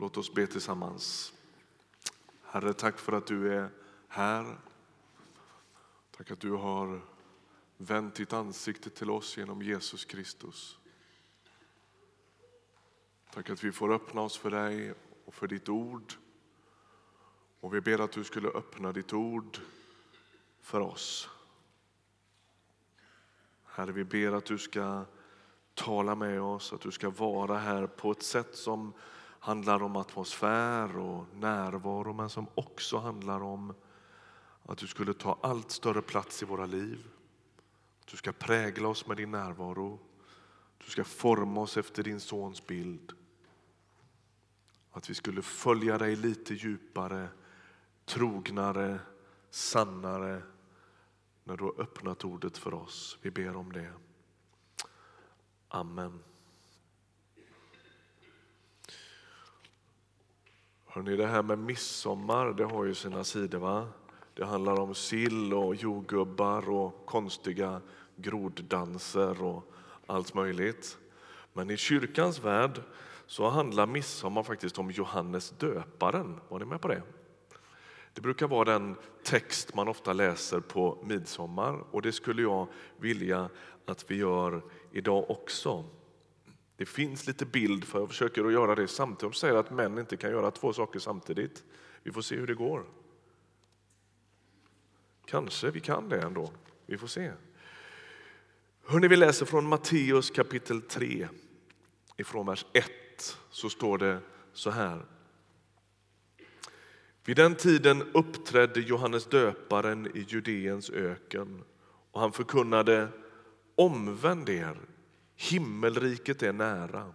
Låt oss be tillsammans. Herre, tack för att du är här. Tack att du har vänt ditt ansikte till oss genom Jesus Kristus. Tack att vi får öppna oss för dig och för ditt ord. Och vi ber att du skulle öppna ditt ord för oss. Herre, vi ber att du ska tala med oss, att du ska vara här på ett sätt som handlar om atmosfär och närvaro men som också handlar om att du skulle ta allt större plats i våra liv. Att du ska prägla oss med din närvaro. Du ska forma oss efter din sons bild. Att vi skulle följa dig lite djupare, trognare, sannare när du har öppnat ordet för oss. Vi ber om det. Amen. Hörrni, det här med midsommar det har ju sina sidor. va? Det handlar om sill och jordgubbar och konstiga groddanser och allt möjligt. Men i kyrkans värld så handlar midsommar faktiskt om Johannes döparen. Var ni med på det? Det brukar vara den text man ofta läser på midsommar och det skulle jag vilja att vi gör idag också. Det finns lite bild för jag försöker att göra det samtidigt. De säger att män inte kan göra två saker samtidigt. Vi får se hur det går. Kanske vi kan det ändå. Vi får se. Hörrni, vi läser från Matteus kapitel 3. Ifrån vers 1 så står det så här. Vid den tiden uppträdde Johannes döparen i Judeens öken och han förkunnade omvänd er, himmelriket är nära.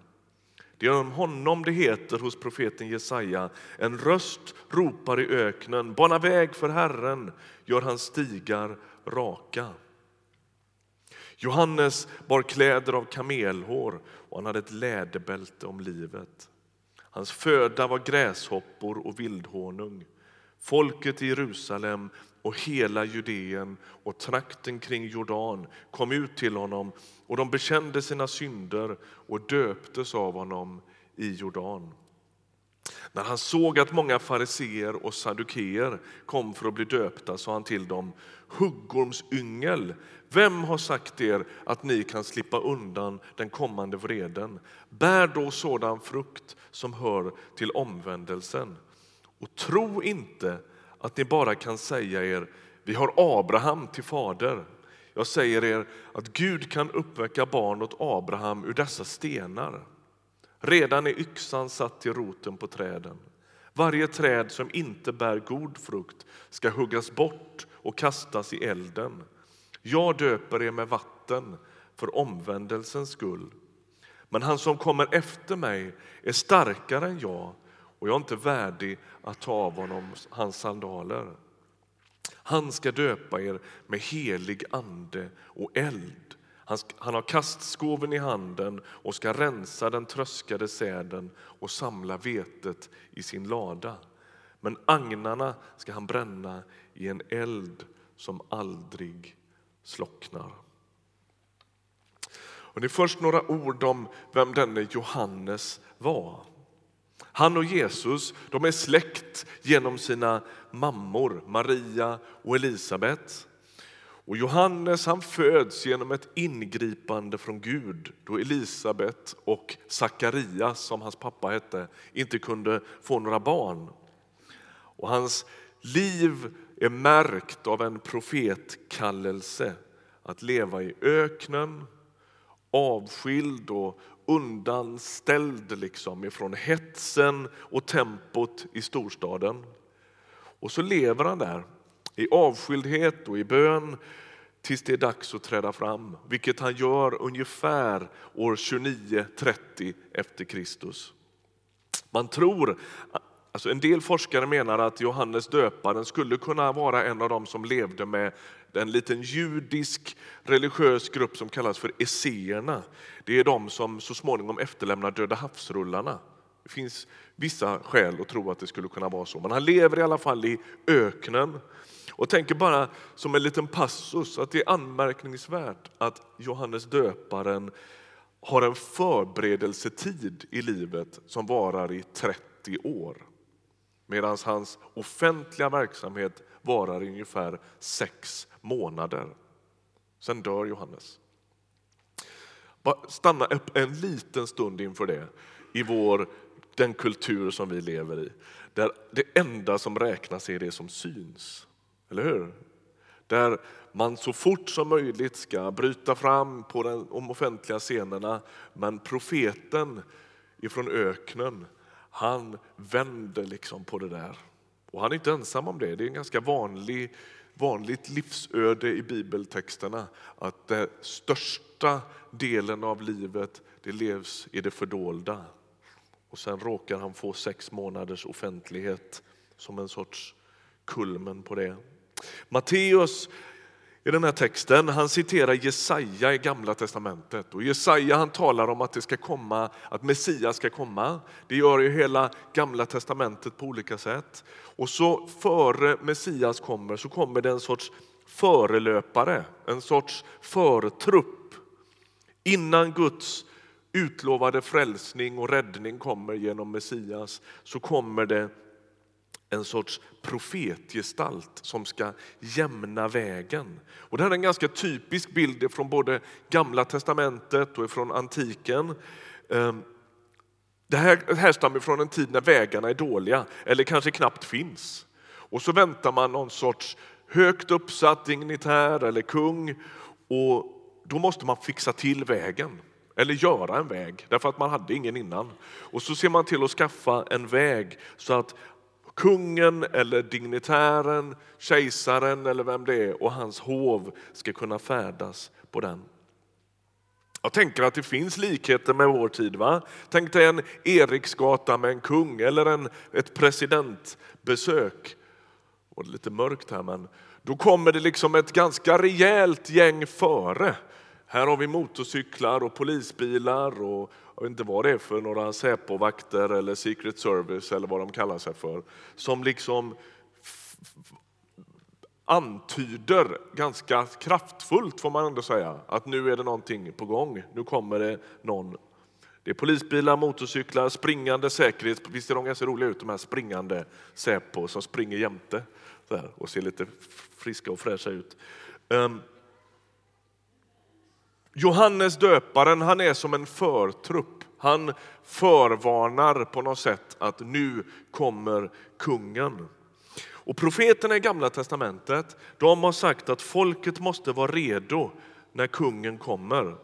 Det är om honom det heter hos profeten Jesaja. En röst ropar i öknen, bana väg för Herren, gör hans stigar raka. Johannes bar kläder av kamelhår och han hade ett läderbälte om livet. Hans föda var gräshoppor och vildhonung. Folket i Jerusalem och hela Judeen och trakten kring Jordan kom ut till honom och de bekände sina synder och döptes av honom i Jordan. När han såg att många fariseer och saddukeer kom för att bli döpta sa han till dem Huggormsyngel, vem har sagt er att ni kan slippa undan den kommande vreden? Bär då sådan frukt som hör till omvändelsen. Och tro inte att ni bara kan säga er vi har Abraham till fader. Jag säger er att Gud kan uppväcka barn åt Abraham ur dessa stenar. Redan är yxan satt till roten på träden. Varje träd som inte bär god frukt ska huggas bort och kastas i elden. Jag döper er med vatten för omvändelsens skull. Men han som kommer efter mig är starkare än jag och jag är inte värdig att ta av honom hans sandaler. Han ska döpa er med helig ande och eld. Han, han har kastskoven i handen och ska rensa den tröskade säden och samla vetet i sin lada. Men agnarna ska han bränna i en eld som aldrig slocknar. Och det är först några ord om vem denne Johannes var. Han och Jesus de är släkt genom sina mammor Maria och Elisabet. Och Johannes han föds genom ett ingripande från Gud då Elisabet och Sakarias, som hans pappa hette, inte kunde få några barn. Och hans liv är märkt av en profetkallelse att leva i öknen, avskild och undanställd liksom ifrån hetsen och tempot i storstaden. Och så lever han där i avskildhet och i bön tills det är dags att träda fram, vilket han gör ungefär år 29-30 efter Kristus. Man tror, alltså en del forskare menar att Johannes döparen skulle kunna vara en av dem som levde med en liten judisk religiös grupp som kallas för esséerna. Det är de som så småningom efterlämnar Döda havsrullarna. Det finns vissa skäl att tro att det skulle kunna vara så, men han lever i alla fall i öknen och tänker bara som en liten passus att det är anmärkningsvärt att Johannes döparen har en förberedelsetid i livet som varar i 30 år medan hans offentliga verksamhet varar i ungefär sex månader. Sen dör Johannes. Bara stanna upp en liten stund inför det i vår, den kultur som vi lever i. Där det enda som räknas är det som syns. Eller hur? Där man så fort som möjligt ska bryta fram på de offentliga scenerna. Men profeten ifrån öknen, han vänder liksom på det där. Och han är inte ensam om det. Det är en ganska vanlig, vanligt livsöde i bibeltexterna att den största delen av livet det levs i det fördolda. Och sen råkar han få sex månaders offentlighet som en sorts kulmen på det. Matteus i den här texten. Han citerar Jesaja i Gamla testamentet. Och Jesaja han talar om att det ska komma, att Messias ska komma. Det gör ju hela Gamla testamentet på olika sätt. Och så före Messias kommer så kommer det en sorts förelöpare, en sorts förtrupp. Innan Guds utlovade frälsning och räddning kommer genom Messias så kommer det en sorts profetgestalt som ska jämna vägen. Och det här är en ganska typisk bild från både Gamla testamentet och från antiken. Ehm, det här härstammar från en tid när vägarna är dåliga eller kanske knappt finns. Och så väntar man någon sorts högt uppsatt dignitär eller kung och då måste man fixa till vägen eller göra en väg därför att man hade ingen innan. Och så ser man till att skaffa en väg så att kungen eller dignitären, kejsaren eller vem det är och hans hov ska kunna färdas på den. Jag tänker att det finns likheter med vår tid. va? Tänk dig en Eriksgata med en kung eller en, ett presidentbesök. Och det är lite mörkt här men då kommer det liksom ett ganska rejält gäng före. Här har vi motorcyklar och polisbilar och jag vet inte vad det är för några Säpo-vakter eller Secret Service eller vad de kallar sig för, som liksom antyder ganska kraftfullt får man ändå säga att nu är det någonting på gång. Nu kommer det någon. Det är polisbilar, motorcyklar, springande säkerhets... Visst ser de ganska roliga ut de här springande Säpo som springer jämte och ser lite friska och fräscha ut. Ehm, Johannes döparen han är som en förtrupp. Han förvarnar på något sätt att nu kommer kungen. Och profeterna i Gamla testamentet de har sagt att folket måste vara redo när kungen kommer.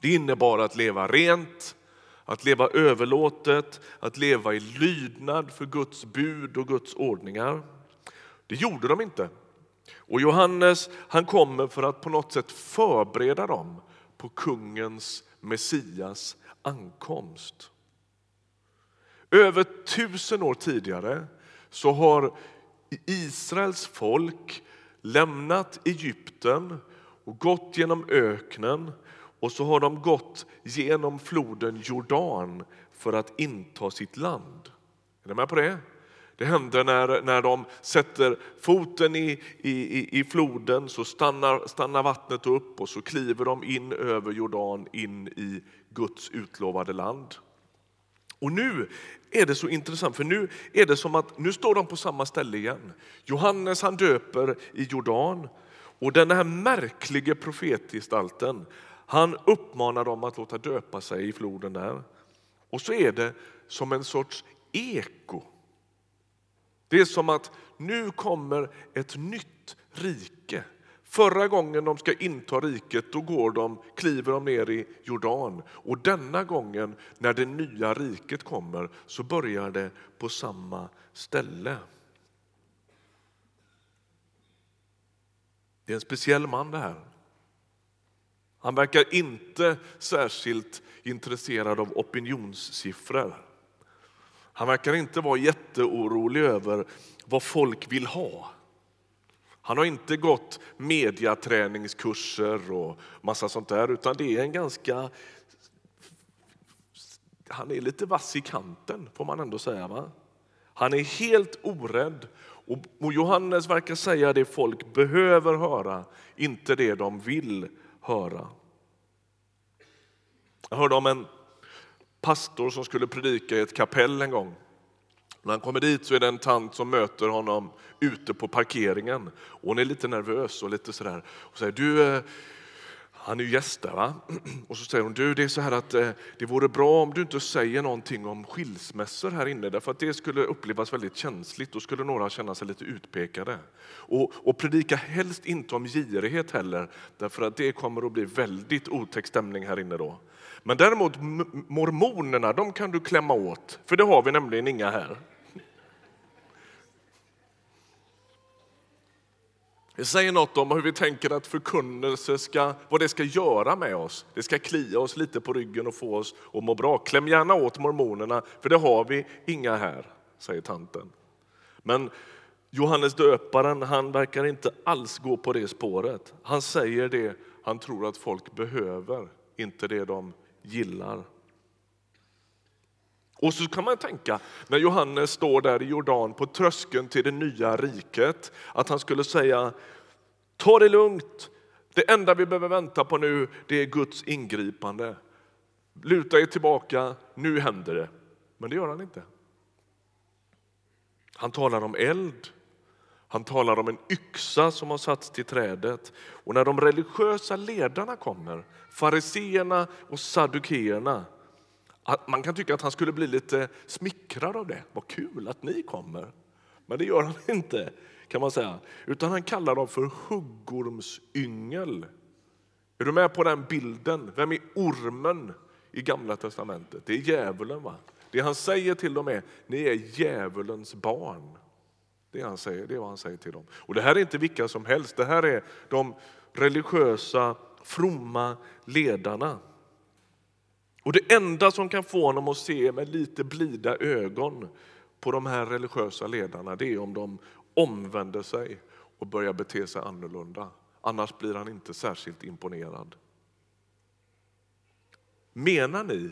Det innebar att leva rent, att leva överlåtet, att leva i lydnad för Guds bud och Guds ordningar. Det gjorde de inte. Och Johannes han kommer för att på något sätt förbereda dem på kungens Messias ankomst. Över tusen år tidigare så har Israels folk lämnat Egypten och gått genom öknen och så har de gått genom floden Jordan för att inta sitt land. Är ni med på det? Det händer när, när de sätter foten i, i, i floden så stannar, stannar vattnet upp och så kliver de in över Jordan in i Guds utlovade land. Och nu är det så intressant, för nu är det som att nu står de på samma ställe igen. Johannes han döper i Jordan och den här märkliga profetgestalten han uppmanar dem att låta döpa sig i floden där. Och så är det som en sorts eko det är som att nu kommer ett nytt rike. Förra gången de ska inta riket då går de, kliver de ner i Jordan. Och denna gången när det nya riket kommer så börjar det på samma ställe. Det är en speciell man det här. Han verkar inte särskilt intresserad av opinionssiffror. Han verkar inte vara jätteorolig över vad folk vill ha. Han har inte gått mediaträningskurser och massa sånt där, utan det är en ganska... Han är lite vass i kanten, får man ändå säga. Va? Han är helt orädd. Och Johannes verkar säga det folk behöver höra, inte det de vill höra. Jag hörde om en pastor som skulle predika i ett kapell en gång. När han kommer dit så är det en tant som möter honom ute på parkeringen. Och hon är lite nervös och lite sådär. Och säger, du, eh, han är ju gäst där va? Och så säger hon, du det är så här att eh, det vore bra om du inte säger någonting om skilsmässor här inne därför att det skulle upplevas väldigt känsligt. Då skulle några känna sig lite utpekade. Och, och predika helst inte om girighet heller därför att det kommer att bli väldigt otäck stämning här inne då. Men däremot mormonerna, de kan du klämma åt för det har vi nämligen inga här. Det säger något om hur vi tänker att förkunnelse ska, vad det ska göra med oss. Det ska klia oss lite på ryggen och få oss att må bra. Kläm gärna åt mormonerna, för det har vi inga här, säger tanten. Men Johannes döparen han verkar inte alls gå på det spåret. Han säger det han tror att folk behöver, inte det de gillar. Och så kan man tänka, när Johannes står där i Jordan på tröskeln till det nya riket, att han skulle säga ta det lugnt, det enda vi behöver vänta på nu det är Guds ingripande. Luta er tillbaka, nu händer det. Men det gör han inte. Han talar om eld, han talar om en yxa som har satts till trädet. Och när de religiösa ledarna kommer, fariseerna och saddukeerna, man kan tycka att han skulle bli lite smickrad av det. Vad kul att ni kommer. Men det gör han inte, kan man säga. Utan han kallar dem för huggormsyngel. Är du med på den bilden? Vem är ormen i Gamla testamentet? Det är djävulen. Va? Det han säger till dem är, ni är djävulens barn. Det, han säger, det är vad han säger till dem. Och det här är inte vilka som helst, det här är de religiösa, fromma ledarna. Och det enda som kan få honom att se med lite blida ögon på de här religiösa ledarna det är om de omvänder sig och börjar bete sig annorlunda. Annars blir han inte särskilt imponerad. Menar ni,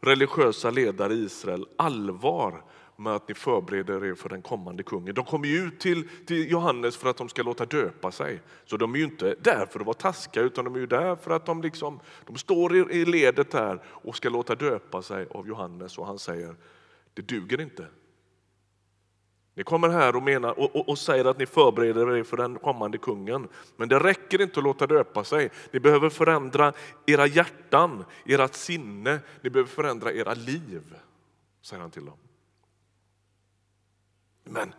religiösa ledare i Israel, allvar med att ni förbereder er för den kommande kungen. De kommer ju ut till, till Johannes för att de ska låta döpa sig. Så de är ju inte där för att vara taskiga utan de är ju där för att de, liksom, de står i, i ledet där och ska låta döpa sig av Johannes och han säger det duger inte. Ni kommer här och, menar, och, och, och, säger att ni förbereder er för den kommande kungen. Men det räcker inte att låta döpa sig. Ni behöver förändra era hjärtan, ert sinne, ni behöver förändra era liv, säger han till dem. Men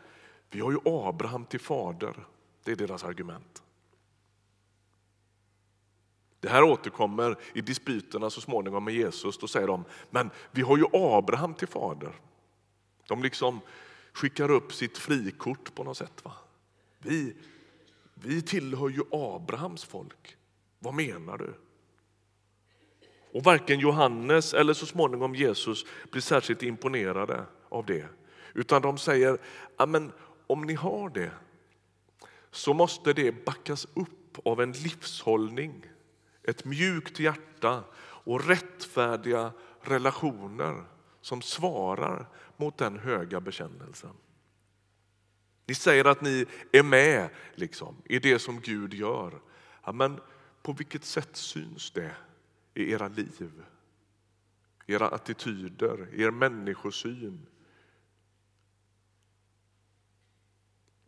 vi har ju Abraham till fader. Det är deras argument. Det här återkommer i dispyterna så småningom med Jesus. Då säger de, men vi har ju Abraham till fader. De liksom skickar upp sitt frikort på något sätt. Va? Vi, vi tillhör ju Abrahams folk. Vad menar du? Och varken Johannes eller så småningom Jesus blir särskilt imponerade av det. Utan de säger, men om ni har det så måste det backas upp av en livshållning, ett mjukt hjärta och rättfärdiga relationer som svarar mot den höga bekännelsen. Ni säger att ni är med liksom, i det som Gud gör. Ja, men på vilket sätt syns det i era liv? Era attityder, er människosyn,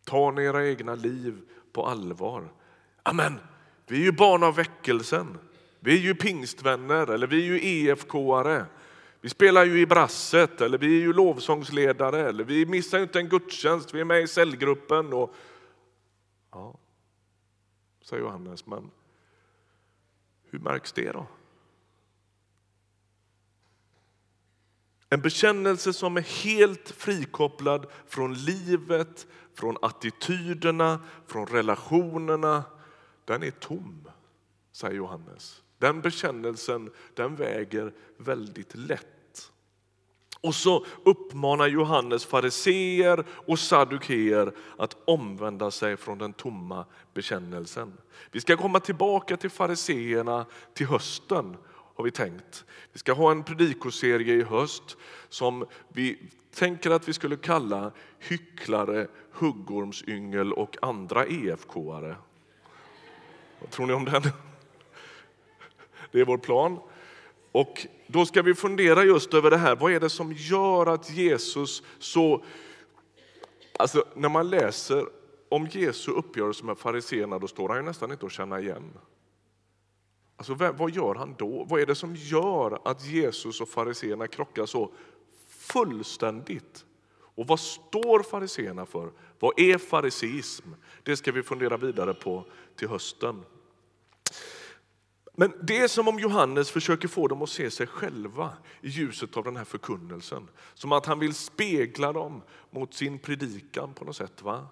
Tar ni era egna liv på allvar? Amen, vi är ju barn av väckelsen. Vi är ju pingstvänner eller vi är ju EFK-are. Vi spelar ju i brasset eller vi är ju lovsångsledare eller vi missar inte en gudstjänst, vi är med i cellgruppen. Och... Ja, säger Johannes, men hur märks det då? En bekännelse som är helt frikopplad från livet, från attityderna, från relationerna, den är tom, säger Johannes. Den bekännelsen den väger väldigt lätt. Och så uppmanar Johannes fariseer och saddukeer att omvända sig från den tomma bekännelsen. Vi ska komma tillbaka till fariseerna till hösten har vi tänkt. Vi ska ha en predikoserie i höst som vi tänker att vi skulle kalla hycklare, huggormsyngel och andra EFK-are. Vad tror ni om den? Det är vår plan. Och då ska vi fundera just över det här. Vad är det som gör att Jesus så... Alltså, när man läser om Jesu uppgörelse med fariseerna då står han ju nästan inte att känna igen. Alltså, vad gör han då? Vad är det som gör att Jesus och fariseerna krockar så fullständigt? Och vad står fariseerna för? Vad är fariseism? Det ska vi fundera vidare på till hösten. Men det är som om Johannes försöker få dem att se sig själva i ljuset av den här förkunnelsen. Som att han vill spegla dem mot sin predikan på något sätt. Va?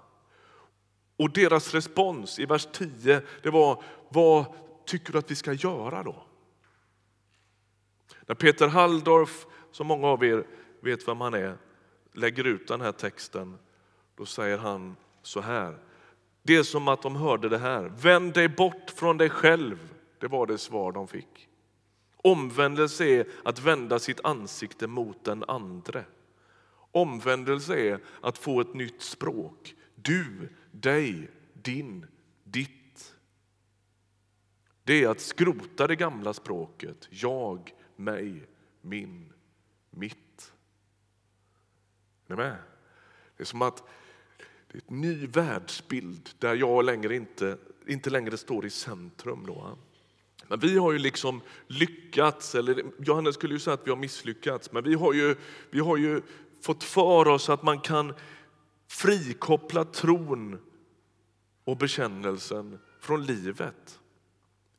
Och deras respons i vers 10 det var, vad tycker du att vi ska göra då? När Peter Halldorf, som många av er vet vem han är, lägger ut den här texten, då säger han så här. Det är som att de hörde det här. Vänd dig bort från dig själv. Det var det svar de fick. Omvändelse är att vända sitt ansikte mot den andre. Omvändelse är att få ett nytt språk. Du, dig, din, ditt. Det är att skrota det gamla språket. Jag, mig, min, mitt. Är med? Det är som att det är en ny världsbild där jag längre inte, inte längre står i centrum. Då. Men vi har ju liksom lyckats, eller Johannes skulle ju säga att vi har misslyckats, men vi har ju, vi har ju fått för oss att man kan frikoppla tron och bekännelsen från livet.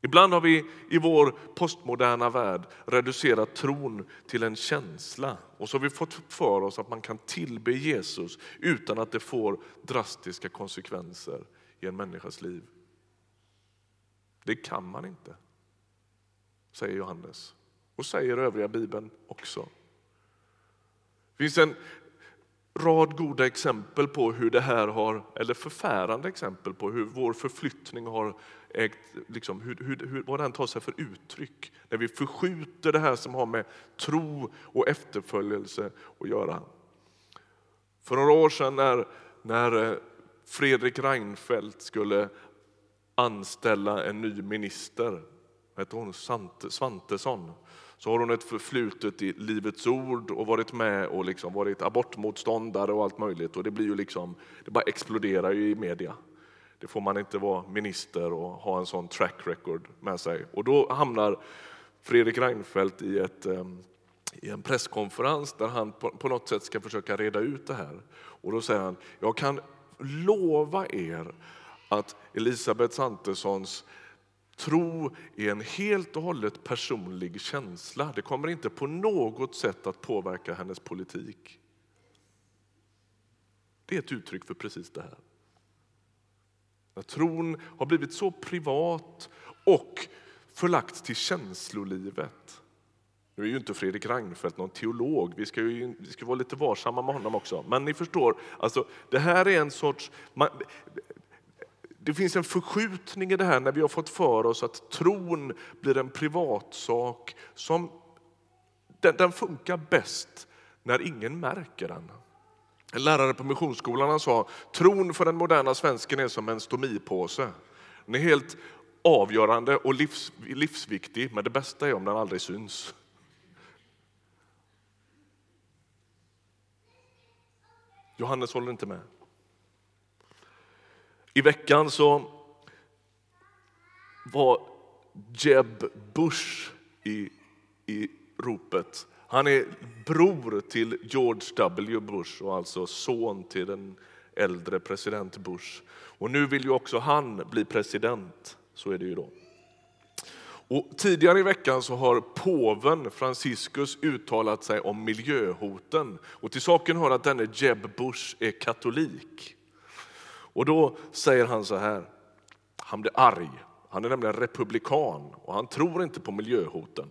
Ibland har vi i vår postmoderna värld reducerat tron till en känsla och så har vi fått för oss att man kan tillbe Jesus utan att det får drastiska konsekvenser i en människas liv. Det kan man inte säger Johannes. Och säger övriga Bibeln också. Det finns en rad goda exempel på hur det här har, eller förfärande exempel på hur vår förflyttning har ägt, liksom, hur, hur, hur, vad den tar sig för uttryck. När vi förskjuter det här som har med tro och efterföljelse att göra. För några år sedan när, när eh, Fredrik Reinfeldt skulle anställa en ny minister heter hon Svantesson, så har hon ett förflutet i Livets Ord och varit med och liksom varit abortmotståndare och allt möjligt. Och det blir ju liksom, det bara exploderar ju i media. Det får man inte vara minister och ha en sån track record med sig. Och då hamnar Fredrik Reinfeldt i, ett, ehm, i en presskonferens där han på, på något sätt ska försöka reda ut det här. Och då säger han, jag kan lova er att Elisabeth Svantessons Tro är en helt och hållet personlig känsla. Det kommer inte på något sätt att påverka hennes politik. Det är ett uttryck för precis det här. När tron har blivit så privat och förlagt till känslolivet. Nu är ju inte Fredrik Reinfeldt någon teolog, vi ska, ju, vi ska vara lite varsamma med honom också. Men ni förstår, alltså, det här är en sorts... Man, det finns en förskjutning i det här när vi har fått för oss att tron blir en privatsak som den, den funkar bäst när ingen märker den. En lärare på Missionsskolan sa tron för den moderna svensken är som en stomipåse. Den är helt avgörande och livs, livsviktig, men det bästa är om den aldrig syns. Johannes håller inte med. I veckan så var Jeb Bush i, i ropet. Han är bror till George W Bush och alltså son till den äldre president Bush. Och nu vill ju också han bli president, så är det ju då. Och tidigare i veckan så har påven Franciscus uttalat sig om miljöhoten. Och till saken hör att denne Jeb Bush är katolik. Och då säger han så här, han blir arg. Han är nämligen republikan och han tror inte på miljöhoten.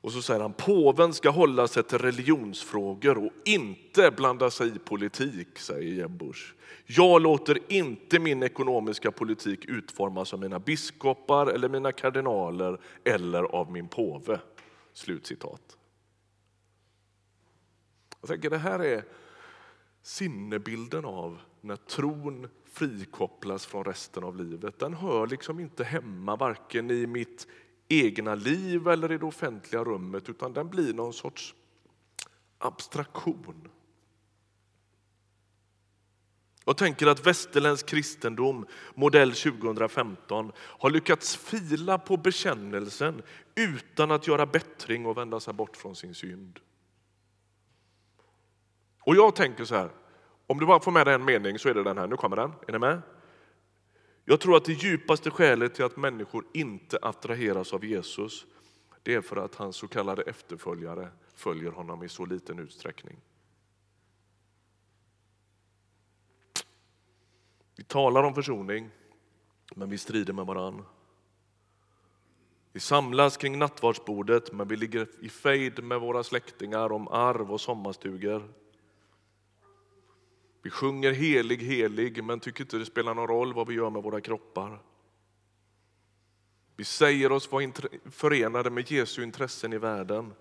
Och så säger han påven ska hålla sig till religionsfrågor och inte blanda sig i politik, säger Jeb Bush. Jag låter inte min ekonomiska politik utformas av mina biskopar eller mina kardinaler eller av min påve. Slutcitat. Jag tänker det här är sinnebilden av när tron frikopplas från resten av livet. Den hör liksom inte hemma varken i mitt egna liv eller i det offentliga rummet utan den blir någon sorts abstraktion. Jag tänker att västerländsk kristendom, modell 2015, har lyckats fila på bekännelsen utan att göra bättring och vända sig bort från sin synd. Och jag tänker så här, om du bara får med dig en mening så är det den här, nu kommer den, är ni med? Jag tror att det djupaste skälet till att människor inte attraheras av Jesus, det är för att hans så kallade efterföljare följer honom i så liten utsträckning. Vi talar om försoning, men vi strider med varann. Vi samlas kring nattvardsbordet, men vi ligger i fejd med våra släktingar om arv och sommarstugor. Vi sjunger helig, helig, men tycker inte det spelar någon roll vad vi gör med våra kroppar. Vi säger oss vara förenade med Jesu intressen i världen,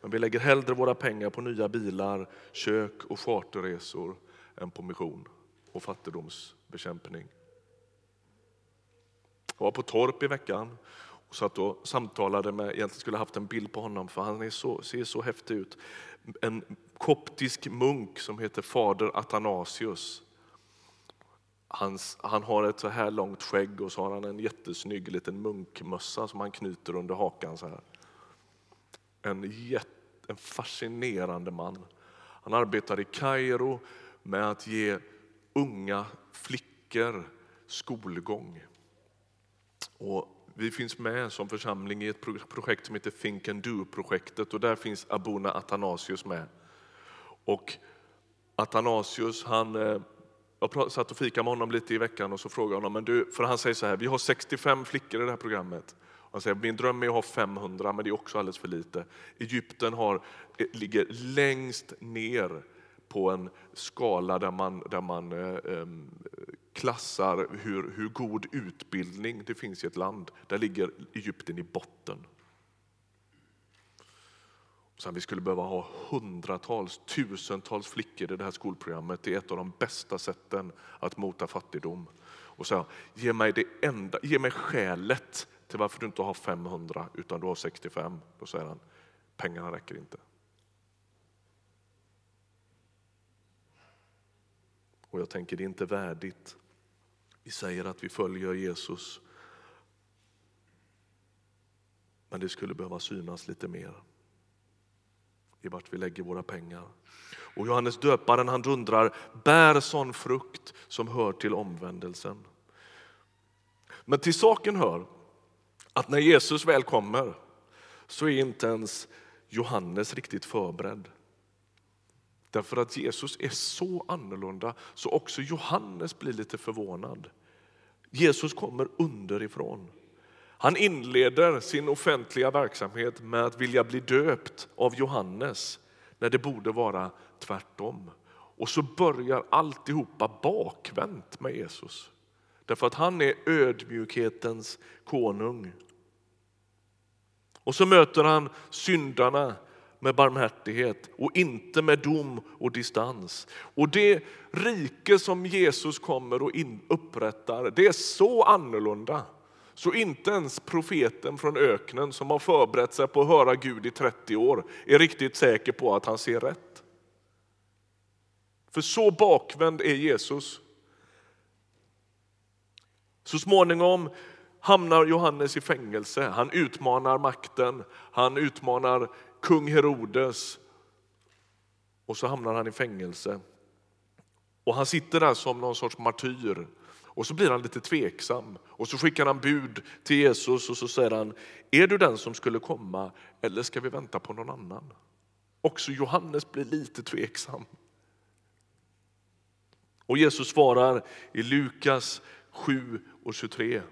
men vi lägger hellre våra pengar på nya bilar, kök och charterresor än på mission och fattigdomsbekämpning. Jag var på Torp i veckan och satt och samtalade med, egentligen skulle haft en bild på honom för han är så, ser så häftig ut. En koptisk munk som heter fader Athanasius. Hans, han har ett så här långt skägg och så har han en jättesnygg liten munkmössa som han knyter under hakan. Så här. En, jätt, en fascinerande man. Han arbetar i Kairo med att ge unga flickor skolgång. Och vi finns med som församling i ett projekt som heter Think and Do-projektet och där finns Abuna Athanasius med. Och Athanasius, han, eh, jag satt och fikade med honom lite i veckan och så frågade honom, men du, för han säger så här, vi har 65 flickor i det här programmet. Han säger, min dröm är att ha 500, men det är också alldeles för lite. Egypten har, eh, ligger längst ner på en skala där man, där man eh, klassar hur, hur god utbildning det finns i ett land. Där ligger Egypten i botten. Så vi skulle behöva ha hundratals, tusentals flickor i det här skolprogrammet. Det är ett av de bästa sätten att mota fattigdom. Och så, ge mig det enda, ge mig skälet till varför du inte har 500 utan du har 65. Då säger han, pengarna räcker inte. Och jag tänker, det är inte värdigt. Vi säger att vi följer Jesus. Men det skulle behöva synas lite mer i vart vi lägger våra pengar. Och Johannes döparen han undrar, bär sån frukt som hör till omvändelsen. Men till saken hör att när Jesus väl kommer så är inte ens Johannes riktigt förberedd. Därför att Jesus är så annorlunda så också Johannes blir lite förvånad. Jesus kommer underifrån. Han inleder sin offentliga verksamhet med att vilja bli döpt av Johannes när det borde vara tvärtom. Och så börjar alltihopa bakvänt med Jesus. Därför att han är ödmjukhetens konung. Och så möter han syndarna med barmhärtighet och inte med dom och distans. Och det rike som Jesus kommer och upprättar, det är så annorlunda så inte ens profeten från öknen som har förberett sig på att höra Gud i 30 år är riktigt säker på att han ser rätt. För så bakvänd är Jesus. Så småningom hamnar Johannes i fängelse. Han utmanar makten, han utmanar kung Herodes och så hamnar han i fängelse. Och han sitter där som någon sorts martyr och så blir han lite tveksam och så skickar han bud till Jesus och så säger han, är du den som skulle komma eller ska vi vänta på någon annan? Också Johannes blir lite tveksam. Och Jesus svarar i Lukas 7 och 23.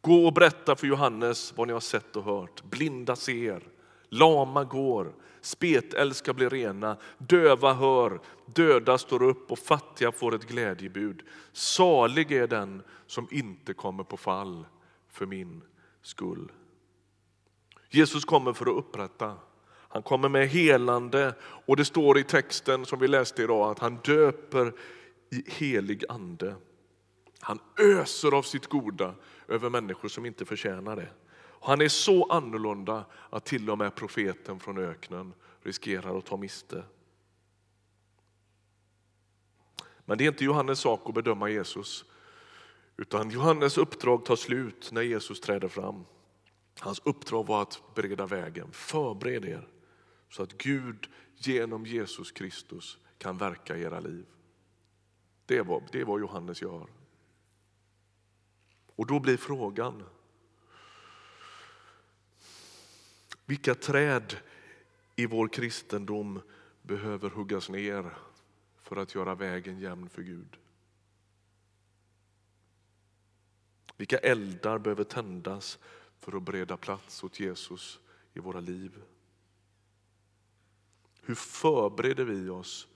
Gå och berätta för Johannes vad ni har sett och hört. Blinda ser, lama går, spetälska blir rena, döva hör, döda står upp och fattiga får ett glädjebud. Salig är den som inte kommer på fall för min skull. Jesus kommer för att upprätta. Han kommer med helande och det står i texten som vi läste idag att han döper i helig ande. Han öser av sitt goda över människor som inte förtjänar det. Han är så annorlunda att till och med profeten från öknen riskerar att ta miste. Men det är inte Johannes sak att bedöma Jesus. Utan Johannes uppdrag tar slut när Jesus träder fram. Hans uppdrag var att bereda vägen. Förbered er så att Gud genom Jesus Kristus kan verka i era liv. Det det är vad Johannes gör. Och då blir frågan, vilka träd i vår kristendom behöver huggas ner för att göra vägen jämn för Gud? Vilka eldar behöver tändas för att bereda plats åt Jesus i våra liv? Hur förbereder vi oss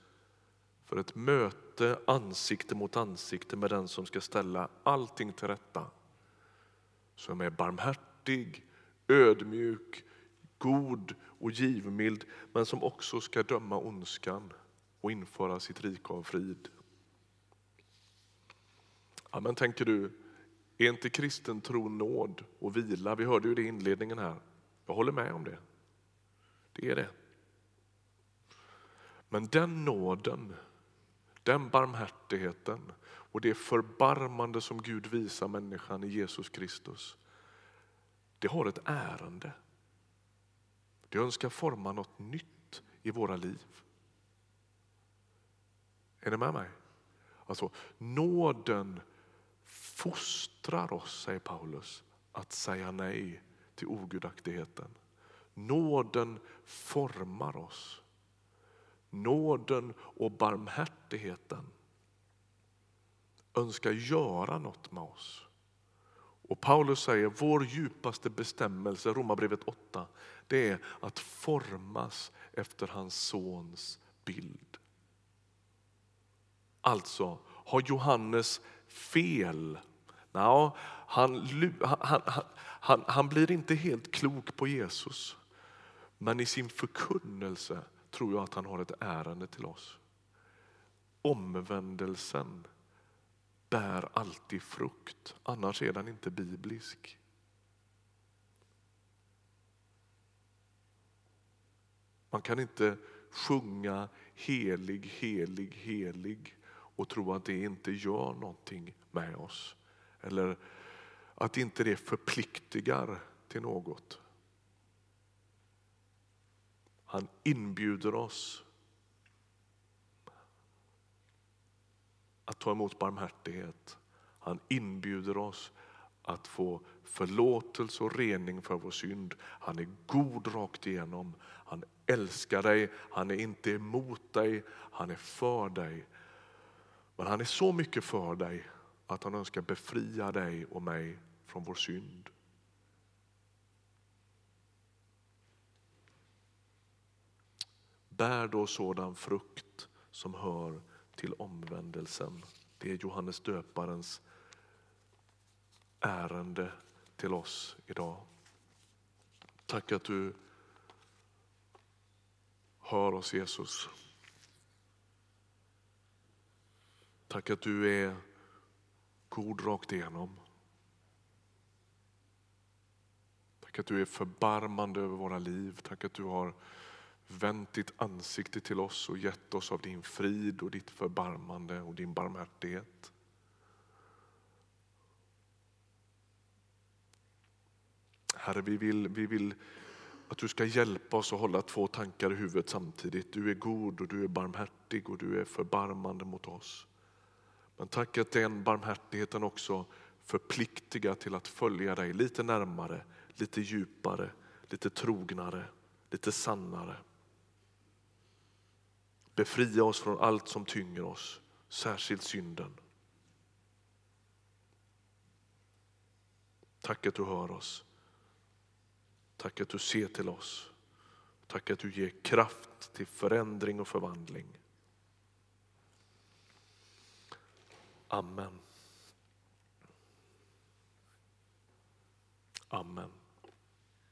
för ett möte ansikte mot ansikte med den som ska ställa allting till rätta? Som är barmhärtig, ödmjuk, god och givmild men som också ska döma ondskan och införa sitt rike av frid. Ja, men tänker du, är inte kristen tro nåd och vila? Vi hörde ju det i inledningen här. Jag håller med om det. Det är det. Men den nåden, den barmhärtigheten och det förbarmande som Gud visar människan i Jesus Kristus, det har ett ärende. Det önskar forma något nytt i våra liv. Är ni med mig? Alltså, nåden fostrar oss, säger Paulus, att säga nej till ogudaktigheten. Nåden formar oss. Nåden och barmhärtigheten önskar göra något med oss. Och Paulus säger vår djupaste bestämmelse, Romarbrevet 8, det är att formas efter hans sons bild. Alltså, har Johannes fel? No, han, han, han, han blir inte helt klok på Jesus. Men i sin förkunnelse tror jag att han har ett ärende till oss. Omvändelsen bär alltid frukt, annars är den inte biblisk. Man kan inte sjunga helig, helig, helig och tro att det inte gör någonting med oss. Eller att inte det förpliktigar till något. Han inbjuder oss att ta emot barmhärtighet. Han inbjuder oss att få förlåtelse och rening för vår synd. Han är god rakt igenom. Han älskar dig, han är inte emot dig, han är för dig. Men han är så mycket för dig att han önskar befria dig och mig från vår synd. Bär då sådan frukt som hör till omvändelsen. Det är Johannes döparens ärende till oss idag. Tack att du hör oss Jesus. Tack att du är god rakt igenom. Tack att du är förbarmande över våra liv. Tack att du har vänt ditt ansikte till oss och gett oss av din frid och ditt förbarmande och din barmhärtighet. Herre, vi vill, vi vill att du ska hjälpa oss att hålla två tankar i huvudet samtidigt. Du är god och du är barmhärtig och du är förbarmande mot oss. Men tack att den barmhärtigheten också förpliktigar till att följa dig lite närmare, lite djupare, lite trognare, lite sannare. Befria oss från allt som tynger oss, särskilt synden. Tack att du hör oss. Tack att du ser till oss. Tack att du ger kraft till förändring och förvandling. Amen. Amen.